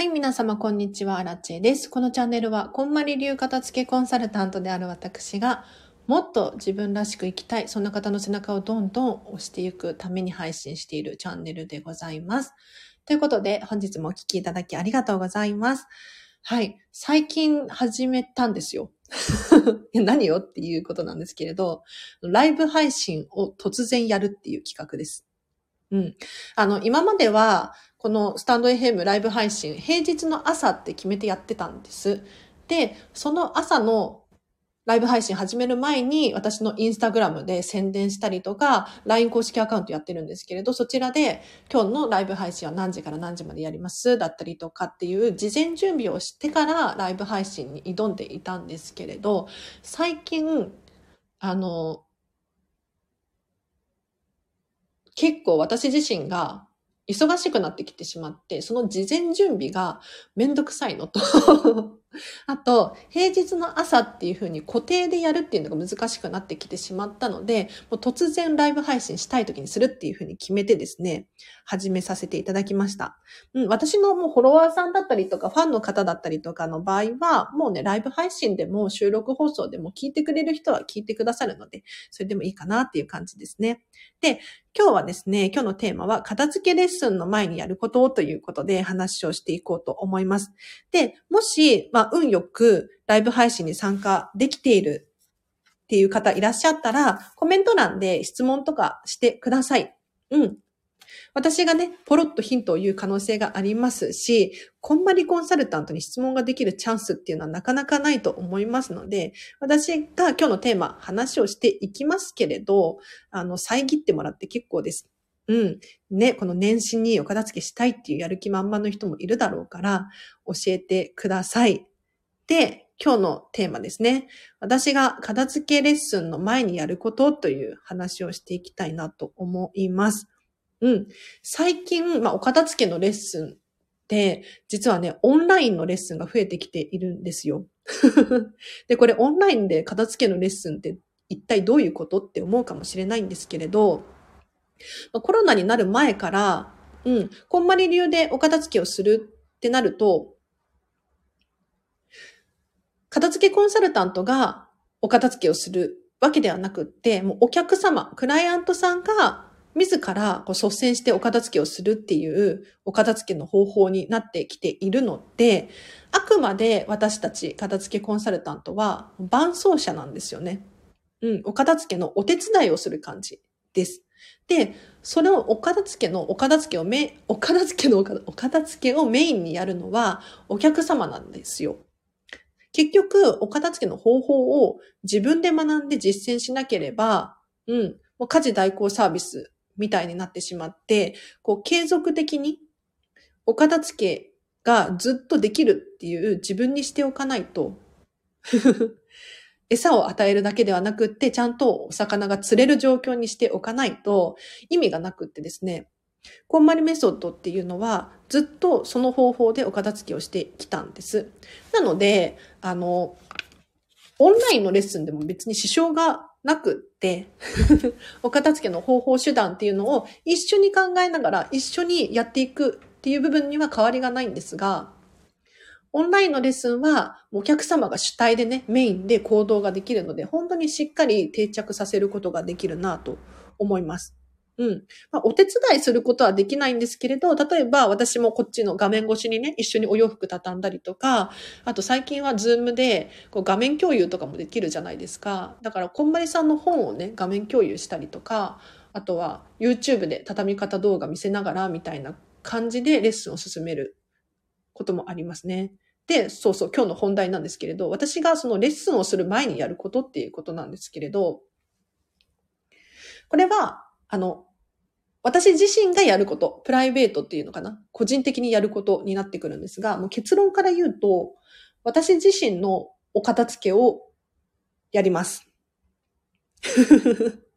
はい、皆様、こんにちは。アラチェです。このチャンネルは、こんまり流片付けコンサルタントである私が、もっと自分らしく生きたい、そんな方の背中をどんどん押していくために配信しているチャンネルでございます。ということで、本日もお聴きいただきありがとうございます。はい、最近始めたんですよ。何よっていうことなんですけれど、ライブ配信を突然やるっていう企画です。うん。あの、今までは、このスタンド FM ライブ配信、平日の朝って決めてやってたんです。で、その朝のライブ配信始める前に、私のインスタグラムで宣伝したりとか、LINE 公式アカウントやってるんですけれど、そちらで今日のライブ配信は何時から何時までやりますだったりとかっていう事前準備をしてからライブ配信に挑んでいたんですけれど、最近、あの、結構私自身が忙しくなってきてしまって、その事前準備がめんどくさいのと。あと、平日の朝っていう風に固定でやるっていうのが難しくなってきてしまったので、もう突然ライブ配信したい時にするっていう風に決めてですね、始めさせていただきました。うん、私のもうフォロワーさんだったりとか、ファンの方だったりとかの場合は、もうね、ライブ配信でも収録放送でも聞いてくれる人は聞いてくださるので、それでもいいかなっていう感じですね。で、今日はですね、今日のテーマは片付けレッスンの前にやることということで話をしていこうと思います。で、もし、まあ、まあ運よくライブ配信に参加できているっていう方いらっしゃったら、コメント欄で質問とかしてください。うん。私がね、ポロッとヒントを言う可能性がありますし、こんまりコンサルタントに質問ができるチャンスっていうのはなかなかないと思いますので、私が今日のテーマ、話をしていきますけれど、あの、遮ってもらって結構です。うん。ね、この年始にお片付けしたいっていうやる気満々の人もいるだろうから、教えてください。で、今日のテーマですね。私が片付けレッスンの前にやることという話をしていきたいなと思います。うん。最近、まあ、お片付けのレッスンって、実はね、オンラインのレッスンが増えてきているんですよ。で、これオンラインで片付けのレッスンって一体どういうことって思うかもしれないんですけれど、コロナになる前から、うん、こんまり流でお片付けをするってなると、片付けコンサルタントがお片付けをするわけではなくって、もうお客様、クライアントさんが自らこう率先してお片付けをするっていうお片付けの方法になってきているので、あくまで私たち片付けコンサルタントは伴走者なんですよね。うん、お片付けのお手伝いをする感じです。で、それをお片付けのお片付けをめ、お片付けのお片付けをメインにやるのはお客様なんですよ。結局、お片付けの方法を自分で学んで実践しなければ、うん、もう家事代行サービスみたいになってしまって、こう継続的にお片付けがずっとできるっていう自分にしておかないと 餌を与えるだけではなくって、ちゃんとお魚が釣れる状況にしておかないと意味がなくってですね、こんまりメソッドっていうのはずっとその方法でお片付けをしてきたんです。なので、あの、オンラインのレッスンでも別に支障がなくって お片付けの方法手段っていうのを一緒に考えながら一緒にやっていくっていう部分には変わりがないんですが、オンラインのレッスンはお客様が主体でね、メインで行動ができるので、本当にしっかり定着させることができるなと思います。うん。まあ、お手伝いすることはできないんですけれど、例えば私もこっちの画面越しにね、一緒にお洋服畳んだりとか、あと最近はズームでこう画面共有とかもできるじゃないですか。だから、こんまりさんの本をね、画面共有したりとか、あとは YouTube で畳み方動画見せながらみたいな感じでレッスンを進めることもありますね。で、そうそう、今日の本題なんですけれど、私がそのレッスンをする前にやることっていうことなんですけれど、これは、あの、私自身がやること、プライベートっていうのかな？個人的にやることになってくるんですが、もう結論から言うと、私自身のお片付けをやります。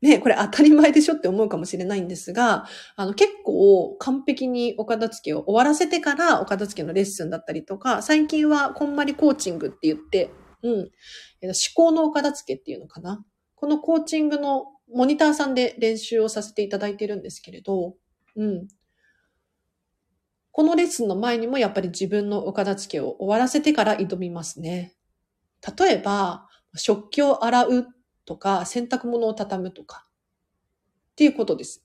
ね、これ当たり前でしょって思うかもしれないんですが、あの結構完璧にお片付けを終わらせてからお片付けのレッスンだったりとか、最近はこんまりコーチングって言って、うん、思考のお片付けっていうのかな？このコーチングのモニターさんで練習をさせていただいてるんですけれど、うん。このレッスンの前にもやっぱり自分のお片付けを終わらせてから挑みますね。例えば、食器を洗うとか、洗濯物を畳むとか、っていうことです。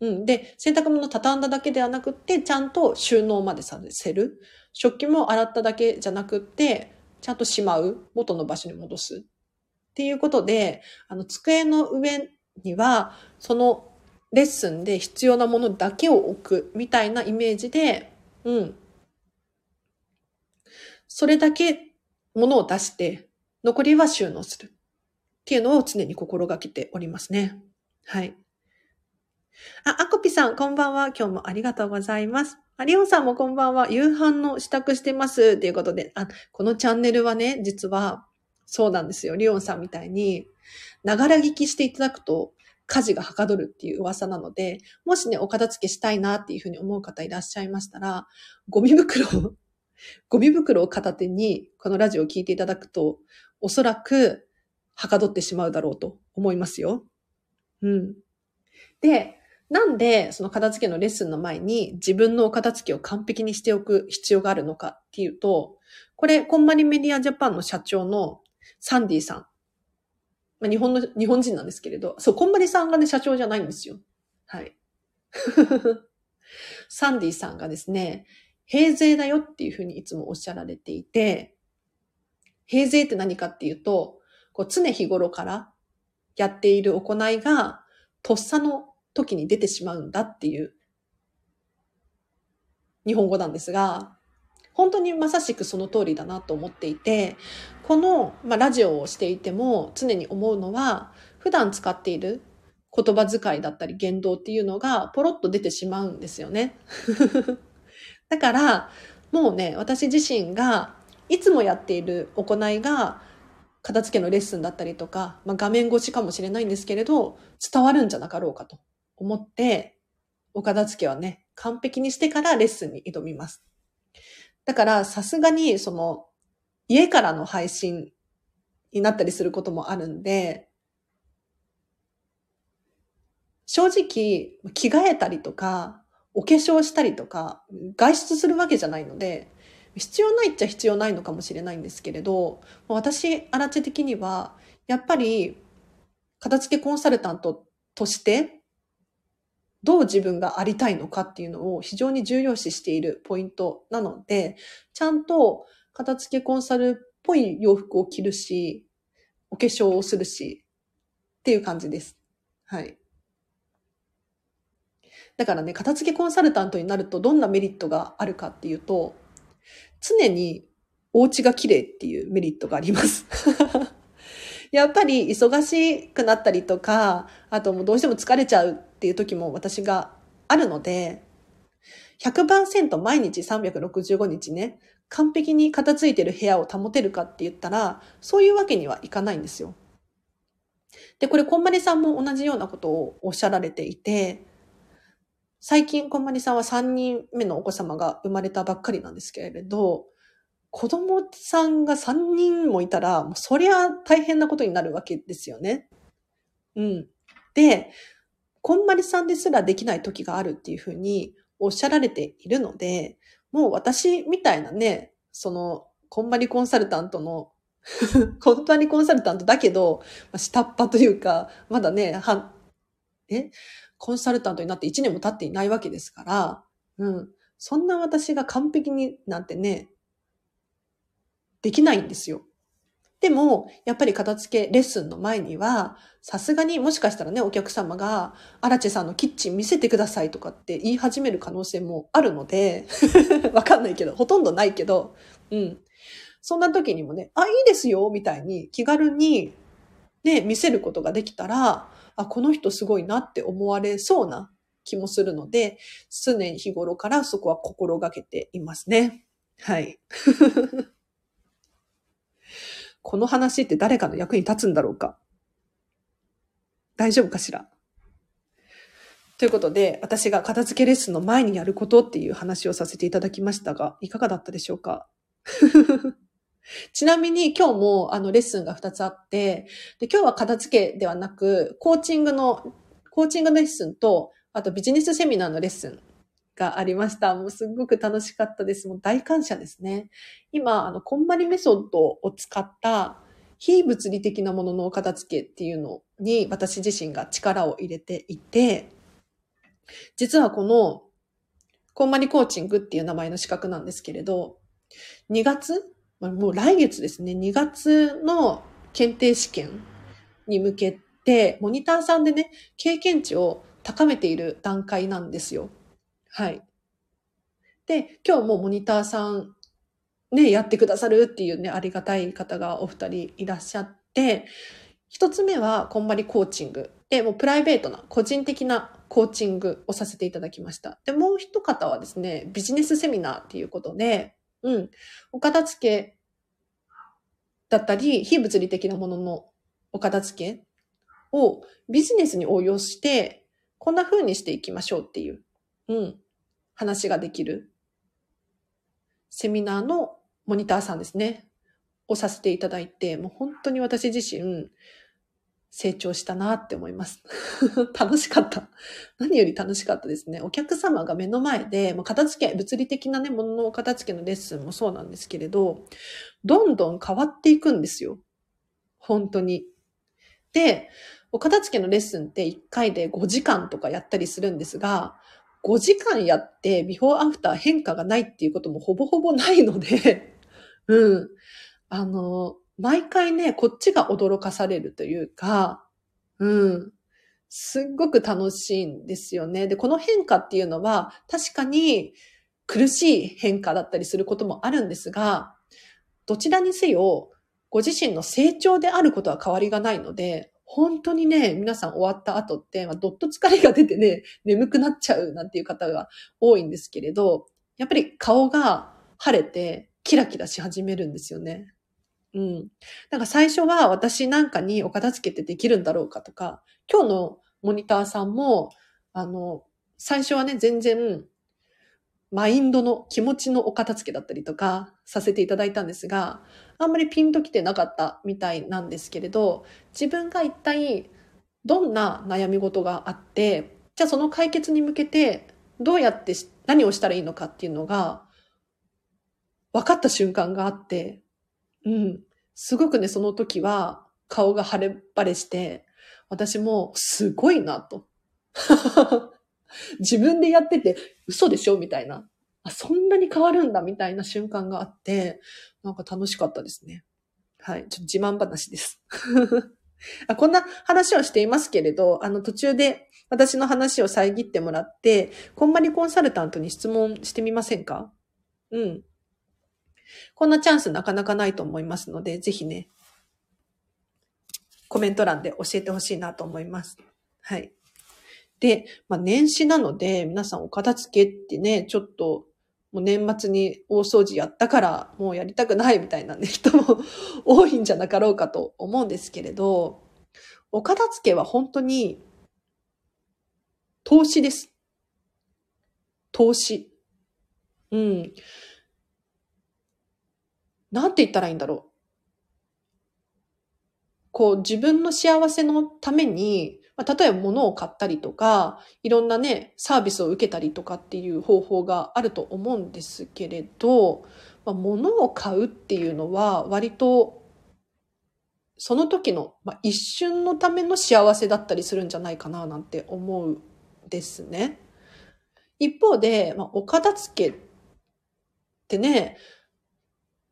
うん。で、洗濯物を畳んだだけではなくって、ちゃんと収納までさせる。食器も洗っただけじゃなくって、ちゃんとしまう。元の場所に戻す。っていうことで、あの、机の上には、そのレッスンで必要なものだけを置くみたいなイメージで、うん。それだけものを出して、残りは収納する。っていうのを常に心がけておりますね。はい。あ、あこぴさん、こんばんは。今日もありがとうございます。ありおさんもこんばんは。夕飯の支度してます。ということで、あ、このチャンネルはね、実は、そうなんですよ。リオンさんみたいに、ながら聞きしていただくと、家事がはかどるっていう噂なので、もしね、お片付けしたいなっていうふうに思う方いらっしゃいましたら、ゴミ袋を、ゴミ袋を片手にこのラジオを聞いていただくと、おそらくはかどってしまうだろうと思いますよ。うん。で、なんでその片付けのレッスンの前に自分のお片付けを完璧にしておく必要があるのかっていうと、これ、コンマリメディアジャパンの社長のサンディさんまあ、日本の、日本人なんですけれど、そう、こんまりさんがね、社長じゃないんですよ。はい。サンディさんがですね、平税だよっていうふうにいつもおっしゃられていて、平税って何かっていうと、こう常日頃からやっている行いが、とっさの時に出てしまうんだっていう日本語なんですが、本当にまさしくその通りだなと思っていて、この、まあ、ラジオをしていても常に思うのは、普段使っている言葉遣いだったり言動っていうのがポロッと出てしまうんですよね。だから、もうね、私自身がいつもやっている行いが、片付けのレッスンだったりとか、まあ、画面越しかもしれないんですけれど、伝わるんじゃなかろうかと思って、お片付けはね、完璧にしてからレッスンに挑みます。だから、さすがに、その、家からの配信になったりすることもあるんで、正直、着替えたりとか、お化粧したりとか、外出するわけじゃないので、必要ないっちゃ必要ないのかもしれないんですけれど、私、アラチェ的には、やっぱり、片付けコンサルタントとして、どう自分がありたいのかっていうのを非常に重要視しているポイントなので、ちゃんと片付けコンサルっぽい洋服を着るし、お化粧をするし、っていう感じです。はい。だからね、片付けコンサルタントになるとどんなメリットがあるかっていうと、常にお家が綺麗っていうメリットがあります。やっぱり忙しくなったりとか、あともうどうしても疲れちゃうっていう時も私があるので、100%毎日365日ね、完璧に片付いてる部屋を保てるかって言ったら、そういうわけにはいかないんですよ。で、これ、こんまりさんも同じようなことをおっしゃられていて、最近、こんまりさんは3人目のお子様が生まれたばっかりなんですけれど、子供さんが3人もいたら、もうそりゃ大変なことになるわけですよね。うん。で、こんまりさんですらできない時があるっていうふうにおっしゃられているので、もう私みたいなね、その、こんまりコンサルタントのこんまりコンサルタントだけど、下っ端というか、まだね、は、えコンサルタントになって1年も経っていないわけですから、うん。そんな私が完璧になんてね、できないんですよ。でも、やっぱり片付けレッスンの前には、さすがにもしかしたらね、お客様が、アラチェさんのキッチン見せてくださいとかって言い始める可能性もあるので、わかんないけど、ほとんどないけど、うん。そんな時にもね、あ、いいですよ、みたいに気軽にね、見せることができたら、あ、この人すごいなって思われそうな気もするので、常日頃からそこは心がけていますね。はい。この話って誰かの役に立つんだろうか？大丈夫かしら？ということで、私が片付けレッスンの前にやることっていう話をさせていただきましたが、いかがだったでしょうか？ちなみに今日もあのレッスンが2つあって、で今日は片付けではなく、コーチングの、コーチングレッスンと、あとビジネスセミナーのレッスンがありました。もうすっごく楽しかったです。もう大感謝ですね。今、あの、こんまりメソッドを使った非物理的なものの片付けっていうのに私自身が力を入れていて、実はこの、こんまりコーチングっていう名前の資格なんですけれど、2月もう来月ですね、2月の検定試験に向けて、モニターさんでね、経験値を高めている段階なんですよ。はい。で、今日もモニターさん、ね、やってくださるっていうね、ありがたい方がお二人いらっしゃって、一つ目は、こんまりコーチング。で、もうプライベートな、個人的なコーチングをさせていただきました。で、もう一方はですね、ビジネスセミナーっていうことで、うん、お片付けだったり、非物理的なもののお片付けをビジネスに応用して、こんな風にしていきましょうっていう、うん、話ができるセミナーのモニターさんですね。をさせていただいて、もう本当に私自身、成長したなって思います。楽しかった。何より楽しかったですね。お客様が目の前で、ま片付け、物理的なね、ものの片付けのレッスンもそうなんですけれど、どんどん変わっていくんですよ。本当に。で、お片付けのレッスンって1回で5時間とかやったりするんですが、5時間やってビフォーアフター変化がないっていうこともほぼほぼないので、うん。あの、毎回ね、こっちが驚かされるというか、うん。すっごく楽しいんですよね。で、この変化っていうのは、確かに苦しい変化だったりすることもあるんですが、どちらにせよ、ご自身の成長であることは変わりがないので、本当にね、皆さん終わった後って、まあ、どっと疲れが出てね、眠くなっちゃうなんていう方が多いんですけれど、やっぱり顔が晴れて、キラキラし始めるんですよね。うん。なんか最初は私なんかにお片付けてできるんだろうかとか、今日のモニターさんも、あの、最初はね、全然、マインドの気持ちのお片付けだったりとかさせていただいたんですが、あんまりピンときてなかったみたいなんですけれど、自分が一体どんな悩み事があって、じゃあその解決に向けてどうやって何をしたらいいのかっていうのが分かった瞬間があって、うん。すごくね、その時は顔が晴れ晴れして、私もすごいなと。自分でやってて嘘でしょみたいな。あ、そんなに変わるんだみたいな瞬間があって、なんか楽しかったですね。はい。ちょっと自慢話です。あこんな話をしていますけれど、あの途中で私の話を遮ってもらって、こんまりコンサルタントに質問してみませんか？うん。こんなチャンスなかなかないと思いますので、ぜひね、コメント欄で教えてほしいなと思います。はい。で、まあ、年始なので、皆さんお片付けってね、ちょっと、もう年末に大掃除やったから、もうやりたくないみたいなね、人も多いんじゃなかろうかと思うんですけれど、お片付けは本当に、投資です。投資。うん。なんて言ったらいいんだろう。こう自分の幸せのために、まあ、例えば物を買ったりとか、いろんなね、サービスを受けたりとかっていう方法があると思うんですけれど、まあ、物を買うっていうのは割とその時の、まあ、一瞬のための幸せだったりするんじゃないかななんて思うですね。一方で、まあ、お片付けってね、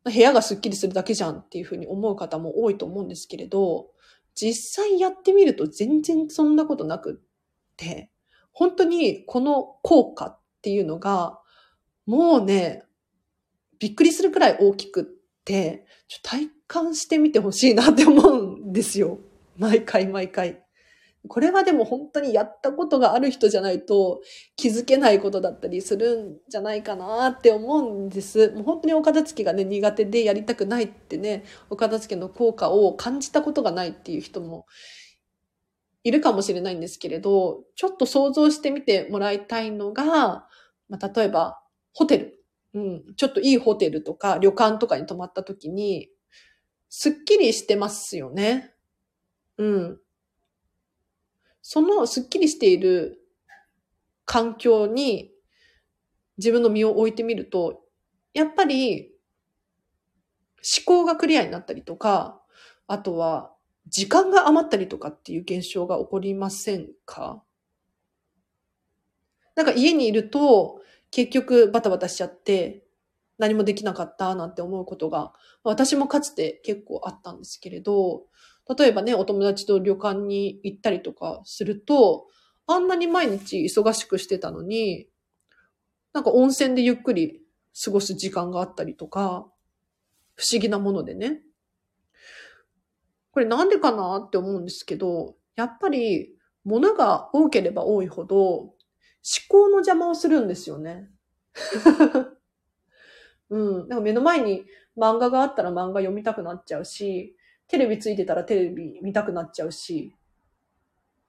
部屋がスッキリするだけじゃんっていうふうに思う方も多いと思うんですけれど、実際やってみると全然そんなことなくって、本当にこの効果っていうのが、もうね、びっくりするくらい大きくって、体感してみてほしいなって思うんですよ。毎回毎回。これはでも本当にやったことがある人じゃないと気づけないことだったりするんじゃないかなって思うんです。もう本当にお片付けがね、苦手でやりたくないってね、お片付けの効果を感じたことがないっていう人もいるかもしれないんですけれど、ちょっと想像してみてもらいたいのが、まあ、例えばホテル。うん、ちょっといいホテルとか旅館とかに泊まった時に、すっきりしてますよね。うん。そのスッキリしている環境に自分の身を置いてみると、やっぱり思考がクリアになったりとか、あとは時間が余ったりとかっていう現象が起こりませんか？なんか家にいると結局バタバタしちゃって何もできなかったなんて思うことが私もかつて結構あったんですけれど、例えばね、お友達と旅館に行ったりとかすると、あんなに毎日忙しくしてたのに、なんか温泉でゆっくり過ごす時間があったりとか、不思議なものでね。これなんでかなって思うんですけど、やっぱり物が多ければ多いほど思考の邪魔をするんですよね。うん。なんか目の前に漫画があったら漫画読みたくなっちゃうし、テレビついてたらテレビ見たくなっちゃうし、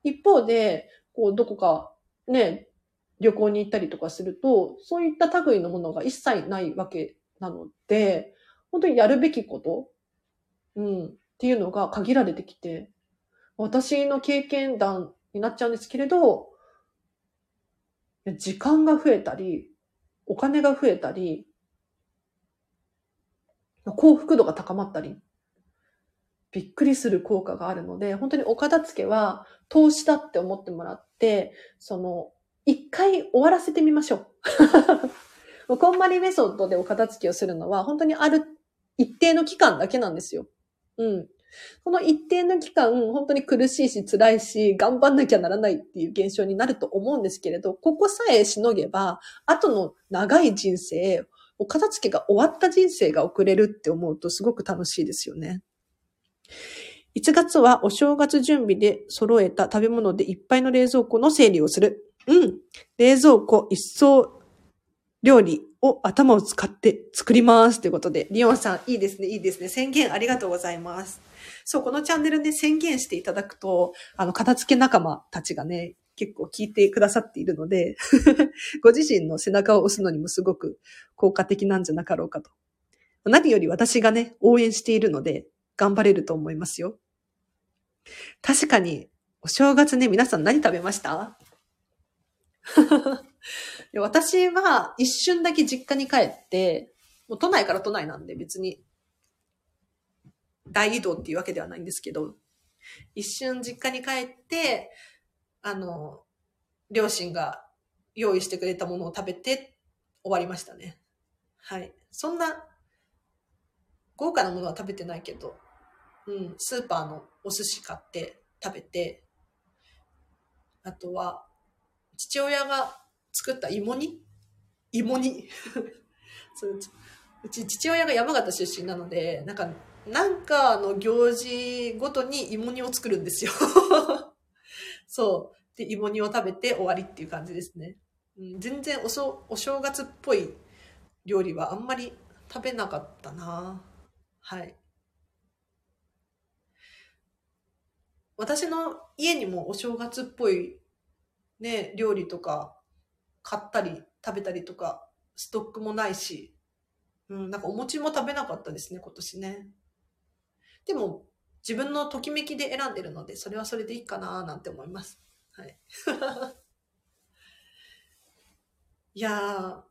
一方で、こう、どこかね、旅行に行ったりとかすると、そういった類のものが一切ないわけなので、本当にやるべきこと、うん、っていうのが限られてきて、私の経験談になっちゃうんですけれど、時間が増えたり、お金が増えたり、幸福度が高まったり、びっくりする効果があるので、本当にお片付けは投資だって思ってもらって、その、一回終わらせてみましょう。こんまりメソッドでお片付けをするのは、本当にある一定の期間だけなんですよ。うん。この一定の期間、本当に苦しいし辛いし、頑張んなきゃならないっていう現象になると思うんですけれど、ここさえしのげば、後の長い人生、お片付けが終わった人生が送れるって思うとすごく楽しいですよね。1月はお正月準備で揃えた食べ物でいっぱいの冷蔵庫の整理をする。うん。冷蔵庫一層料理を頭を使って作ります。ということで、リオンさん、いいですね、いいですね。宣言ありがとうございます。そう、このチャンネルで宣言していただくと、あの、片付け仲間たちがね、結構聞いてくださっているので ご自身の背中を押すのにもすごく効果的なんじゃなかろうかと。何より私がね、応援しているので、頑張れると思いますよ。確かに、お正月ね、皆さん何食べました？私は一瞬だけ実家に帰って、もう都内から都内なんで別に大移動っていうわけではないんですけど、一瞬実家に帰って、あの、両親が用意してくれたものを食べて終わりましたね。はい。そんな豪華なものは食べてないけど、うん、スーパーのお寿司買って食べて、あとは、父親が作った芋煮？芋煮 うち父親が山形出身なので、なんか、なんかの行事ごとに芋煮を作るんですよ そう。で、芋煮を食べて終わりっていう感じですね。うん、全然おそお正月っぽい料理はあんまり食べなかったなはい。私の家にもお正月っぽいね、料理とか買ったり食べたりとかストックもないし、うん、なんかお餅も食べなかったですね、今年ね。でも自分のときめきで選んでるので、それはそれでいいかななんて思います。はい。いや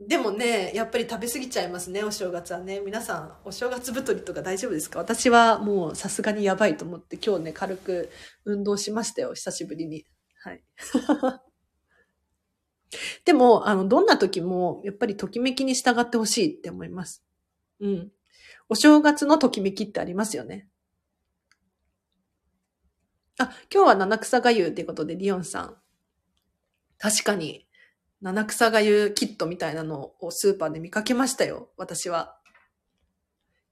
でもね、やっぱり食べ過ぎちゃいますね、お正月はね。皆さん、お正月太りとか大丈夫ですか？私はもうさすがにやばいと思って、今日ね、軽く運動しましたよ、久しぶりに。はい。でも、あの、どんな時も、やっぱりときめきに従ってほしいって思います。うん。お正月のときめきってありますよね。あ、今日は七草がゆっていうことで、リオンさん。確かに、七草がゆキットみたいなのをスーパーで見かけましたよ、私は。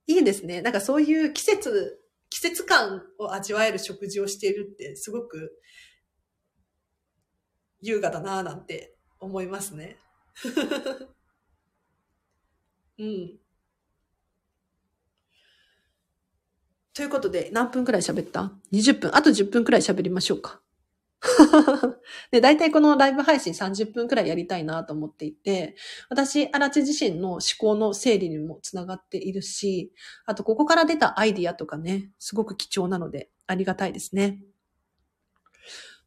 いいですね。なんかそういう季節、季節感を味わえる食事をしているってすごく優雅だなぁなんて思いますね。うん。ということで、何分くらい喋った ?20 分。あと10分くらい喋りましょうか。で、大体このライブ配信30分くらいやりたいなと思っていて、私、荒地自身の思考の整理にもつながっているし、あとここから出たアイディアとかね、すごく貴重なのでありがたいですね。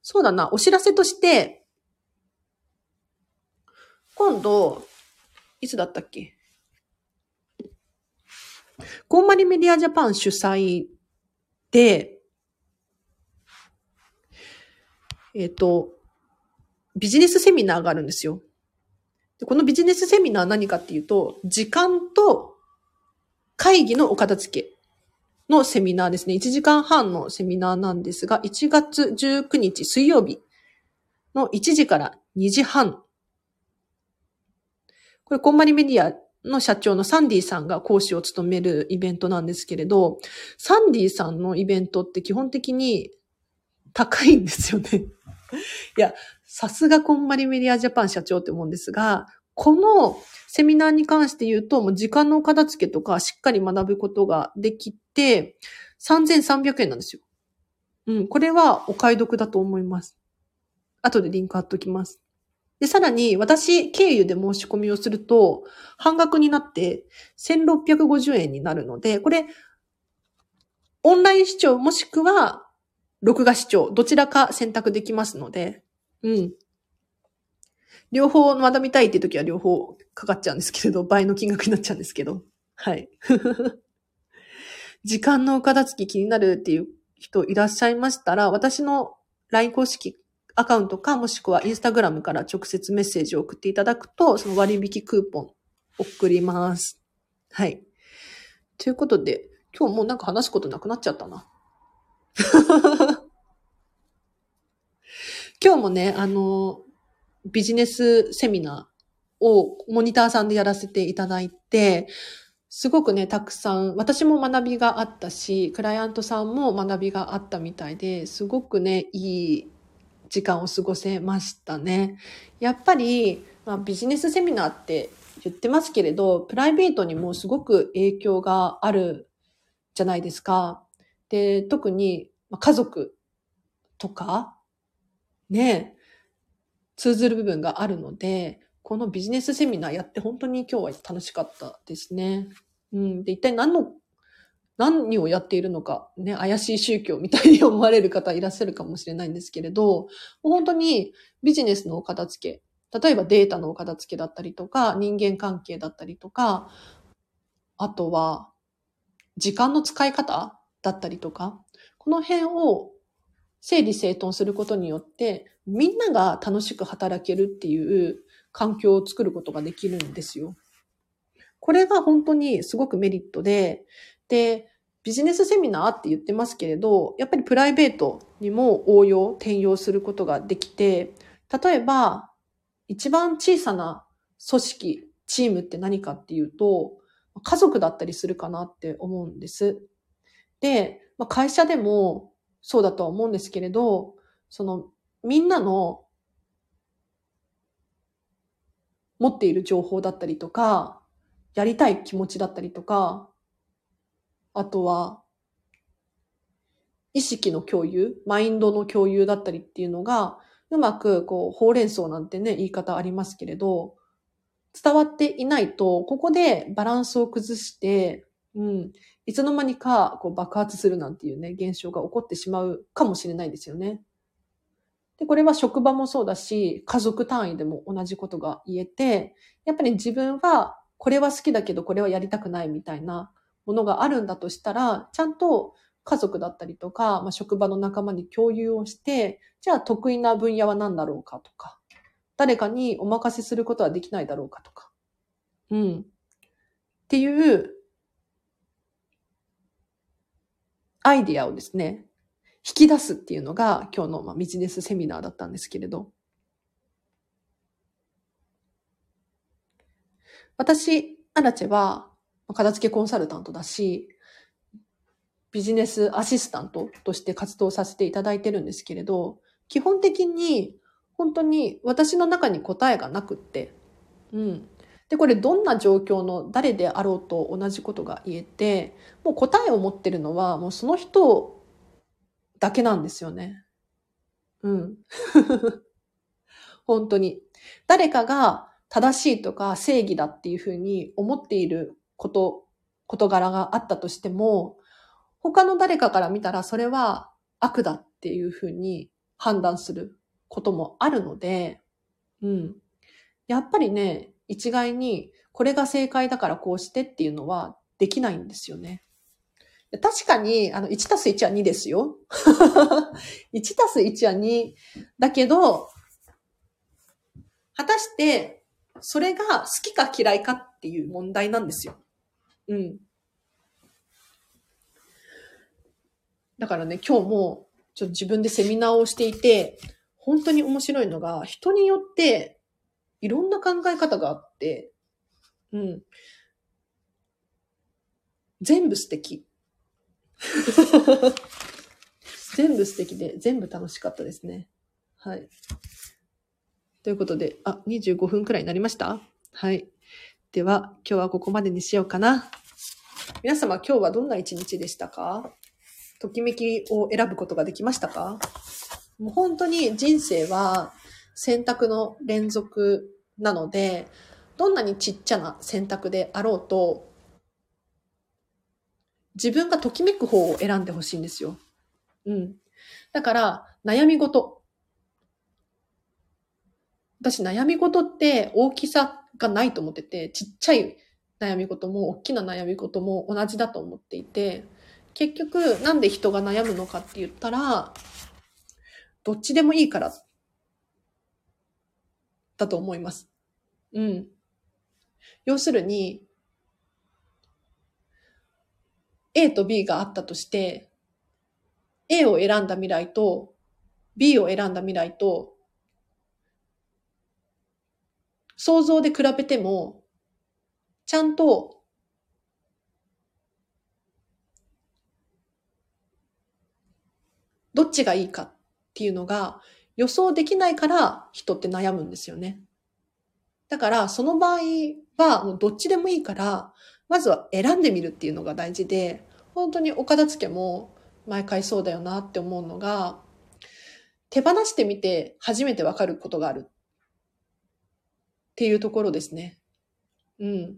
そうだな、お知らせとして、今度、いつだったっけ？コンマリメディアジャパン主催で、えっ、と、ビジネスセミナーがあるんですよ。でこのビジネスセミナー何かっていうと、時間と会議のお片付けのセミナーですね。1時間半のセミナーなんですが、1月19日水曜日の1時から2時半。これ、コンマリメディアの社長のサンディさんが講師を務めるイベントなんですけれど、サンディさんのイベントって基本的に高いんですよね。いや、さすがコンマリメディアジャパン社長って思うんですが、このセミナーに関して言うと、もう時間の片付けとかしっかり学ぶことができて、3300円なんですよ。うん、これはお買い得だと思います。後でリンク貼っときます。で、さらに私経由で申し込みをすると、半額になって1650円になるので、これ、オンライン視聴もしくは録画視聴、どちらか選択できますので、うん。両方学びたいっていう時は両方かかっちゃうんですけれど、倍の金額になっちゃうんですけど。はい。時間のお片付き気になるっていう人いらっしゃいましたら、私の LINE 公式アカウントか、もしくは Instagram から直接メッセージを送っていただくと、その割引クーポン送ります。はい。ということで、今日もうなんか話すことなくなっちゃったな。今日もね、あの、ビジネスセミナーをモニターさんでやらせていただいて、すごくね、たくさん、私も学びがあったし、クライアントさんも学びがあったみたいで、すごくね、いい時間を過ごせましたね。やっぱり、まあ、ビジネスセミナーって言ってますけれど、プライベートにもすごく影響があるじゃないですか。で、特に、家族とか、ね、通ずる部分があるので、このビジネスセミナーやって本当に今日は楽しかったですね。うん。で、一体何の、何をやっているのか、ね、怪しい宗教みたいに思われる方いらっしゃるかもしれないんですけれど、本当にビジネスのお片付け、例えばデータのお片付けだったりとか、人間関係だったりとか、あとは、時間の使い方だったりとか、この辺を整理整頓することによって、みんなが楽しく働けるっていう環境を作ることができるんですよ。これが本当にすごくメリットで、で、ビジネスセミナーって言ってますけれど、やっぱりプライベートにも応用、転用することができて、例えば、一番小さな組織、チームって何かっていうと、家族だったりするかなって思うんです。で、まあ、会社でもそうだとは思うんですけれど、そのみんなの持っている情報だったりとか、やりたい気持ちだったりとか、あとは、意識の共有、マインドの共有だったりっていうのが、うまく、こう、ほうれん草なんてね、言い方ありますけれど、伝わっていないと、ここでバランスを崩して、うん、いつの間にかこう爆発するなんていうね、現象が起こってしまうかもしれないですよね。で、これは職場もそうだし、家族単位でも同じことが言えて、やっぱり自分はこれは好きだけどこれはやりたくないみたいなものがあるんだとしたら、ちゃんと家族だったりとか、まあ、職場の仲間に共有をして、じゃあ得意な分野は何だろうかとか、誰かにお任せすることはできないだろうかとか。うん。っていうアイディアをですね、引き出すっていうのが今日のまあビジネスセミナーだったんですけれど。私、アラチェは片付けコンサルタントだし、ビジネスアシスタントとして活動させていただいてるんですけれど、基本的に本当に私の中に答えがなくって、うん。で、これどんな状況の誰であろうと同じことが言えて、もう答えを持ってるのはもうその人だけなんですよね。うん。本当に。誰かが正しいとか正義だっていうふうに思っていること、事柄があったとしても、他の誰かから見たらそれは悪だっていうふうに判断することもあるので、うん。やっぱりね、一概にこれが正解だからこうしてっていうのはできないんですよね。確かに、あの、1たす1は2ですよ。1たす1は2。だけど、果たして、それが好きか嫌いかっていう問題なんですよ。うん。だからね、今日も、ちょっと自分でセミナーをしていて、本当に面白いのが、人によって、いろんな考え方があって、うん。全部素敵。全部素敵で、全部楽しかったですね。はい。ということで、あ、25分くらいになりました？はい。では、今日はここまでにしようかな。皆様、今日はどんな一日でしたか？ときめきを選ぶことができましたか？もう本当に人生は選択の連続なので、どんなにちっちゃな選択であろうと、自分がときめく方を選んでほしいんですよ。うん。だから、悩み事。私、悩み事って大きさがないと思ってて、ちっちゃい悩み事も大きな悩み事も同じだと思っていて、結局、なんで人が悩むのかって言ったら、どっちでもいいから、だと思います。うん。要するに、A と B があったとして、A を選んだ未来と B を選んだ未来と、想像で比べても、ちゃんとどっちがいいかっていうのが予想できないから人って悩むんですよね。だからその場合はもうどっちでもいいからまずは選んでみるっていうのが大事で、本当にお片付けも毎回そうだよなって思うのが、手放してみて初めてわかることがあるっていうところですね。うん。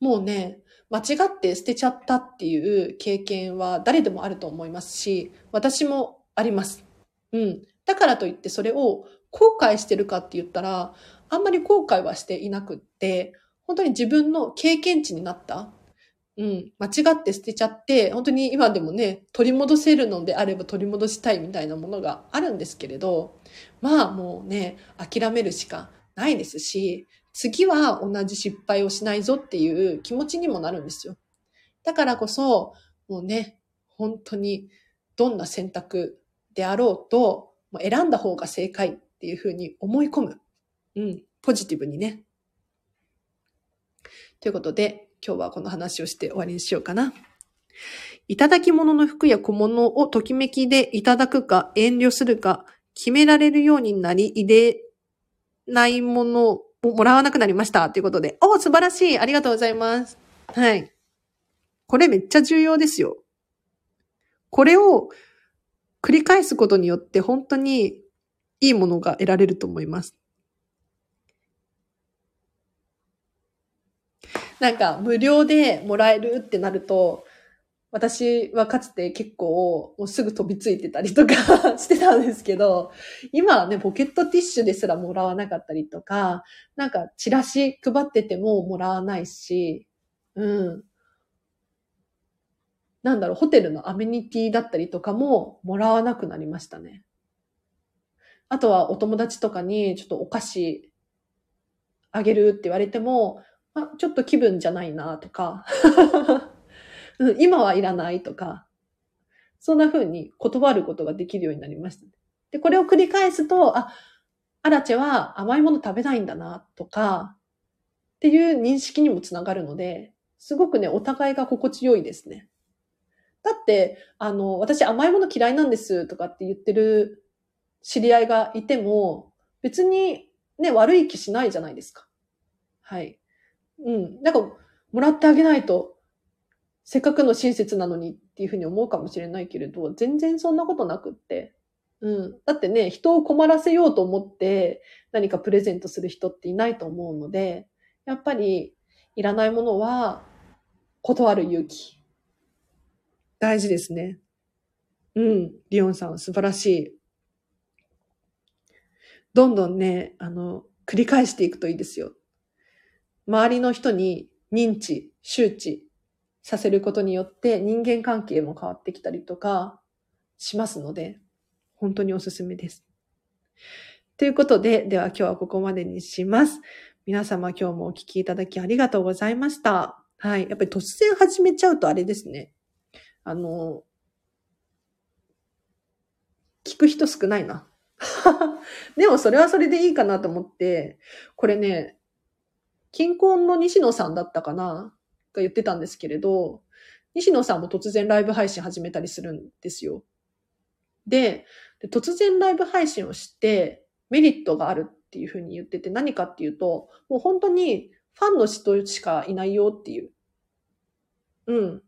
もうね、間違って捨てちゃったっていう経験は誰でもあると思いますし、私もあります。うん。だからといってそれを後悔してるかって言ったら、あんまり後悔はしていなくって、本当に自分の経験値になった。うん。間違って捨てちゃって、本当に今でもね、取り戻せるのであれば取り戻したいみたいなものがあるんですけれど、まあもうね、諦めるしかないですし、次は同じ失敗をしないぞっていう気持ちにもなるんですよ。だからこそ、もうね、本当にどんな選択であろうと、選んだ方が正解っていうふうに思い込む。うん。ポジティブにね。ということで、今日はこの話をして終わりにしようかな。いただき物の服や小物をときめきでいただくか遠慮するか決められるようになり入れないものをもらわなくなりました。ということで。お素晴らしいありがとうございます。はい。これめっちゃ重要ですよ。これを繰り返すことによって本当にいいものが得られると思います。なんか無料でもらえるってなると、私はかつて結構もうすぐ飛びついてたりとか してたんですけど、今はね、ポケットティッシュですらもらわなかったりとか、なんかチラシ配っててももらわないし、うん。なんだろう、ホテルのアメニティだったりとかももらわなくなりましたね。あとはお友達とかにちょっとお菓子あげるって言われても、あ、ちょっと気分じゃないなとか、今はいらないとか、そんな風に断ることができるようになりました。で、これを繰り返すと、あ、アラチェは甘いもの食べないんだなとか、っていう認識にもつながるので、すごくね、お互いが心地よいですね。だって、あの、私甘いもの嫌いなんですとかって言ってる知り合いがいても、別にね、悪い気しないじゃないですか。はい。うん。なんか、もらってあげないと、せっかくの親切なのにっていうふうに思うかもしれないけれど、全然そんなことなくって。うん。だってね、人を困らせようと思って何かプレゼントする人っていないと思うので、やっぱりいらないものは断る勇気。大事ですね。うん。リオンさん素晴らしい。どんどんね、あの、繰り返していくといいですよ。周りの人に認知、周知させることによって人間関係も変わってきたりとかしますので、本当におすすめです。ということで、では今日はここまでにします。皆様今日もお聞きいただきありがとうございました。はい。やっぱり突然始めちゃうとあれですね。あの、聞く人少ないな。でもそれはそれでいいかなと思って、これね、近婚の西野さんだったかなが言ってたんですけれど、西野さんも突然ライブ配信始めたりするんですよ。で、で突然ライブ配信をしてメリットがあるっていうふうに言ってて何かっていうと、もう本当にファンの人しかいないよっていう。うん。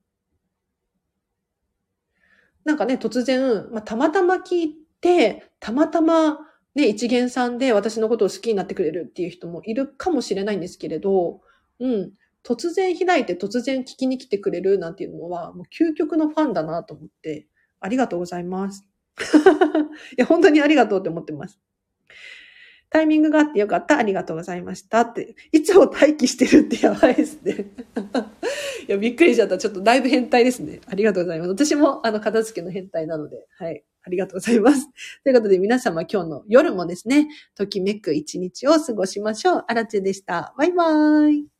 なんかね、突然、まあ、たまたま聞いて、たまたまね、一元さんで私のことを好きになってくれるっていう人もいるかもしれないんですけれど、うん。突然開いて突然聞きに来てくれるなんていうのは、もう究極のファンだなと思って、ありがとうございます。いや、本当にありがとうって思ってます。タイミングがあってよかった。ありがとうございました。って。いつも待機してるってやばいですね。いや、びっくりしちゃった。ちょっとだいぶ変態ですね。ありがとうございます。私も、あの、片付けの変態なので、はい。ありがとうございます。ということで、皆様今日の夜もですね、ときめく一日を過ごしましょう。あらちでした。バイバーイ。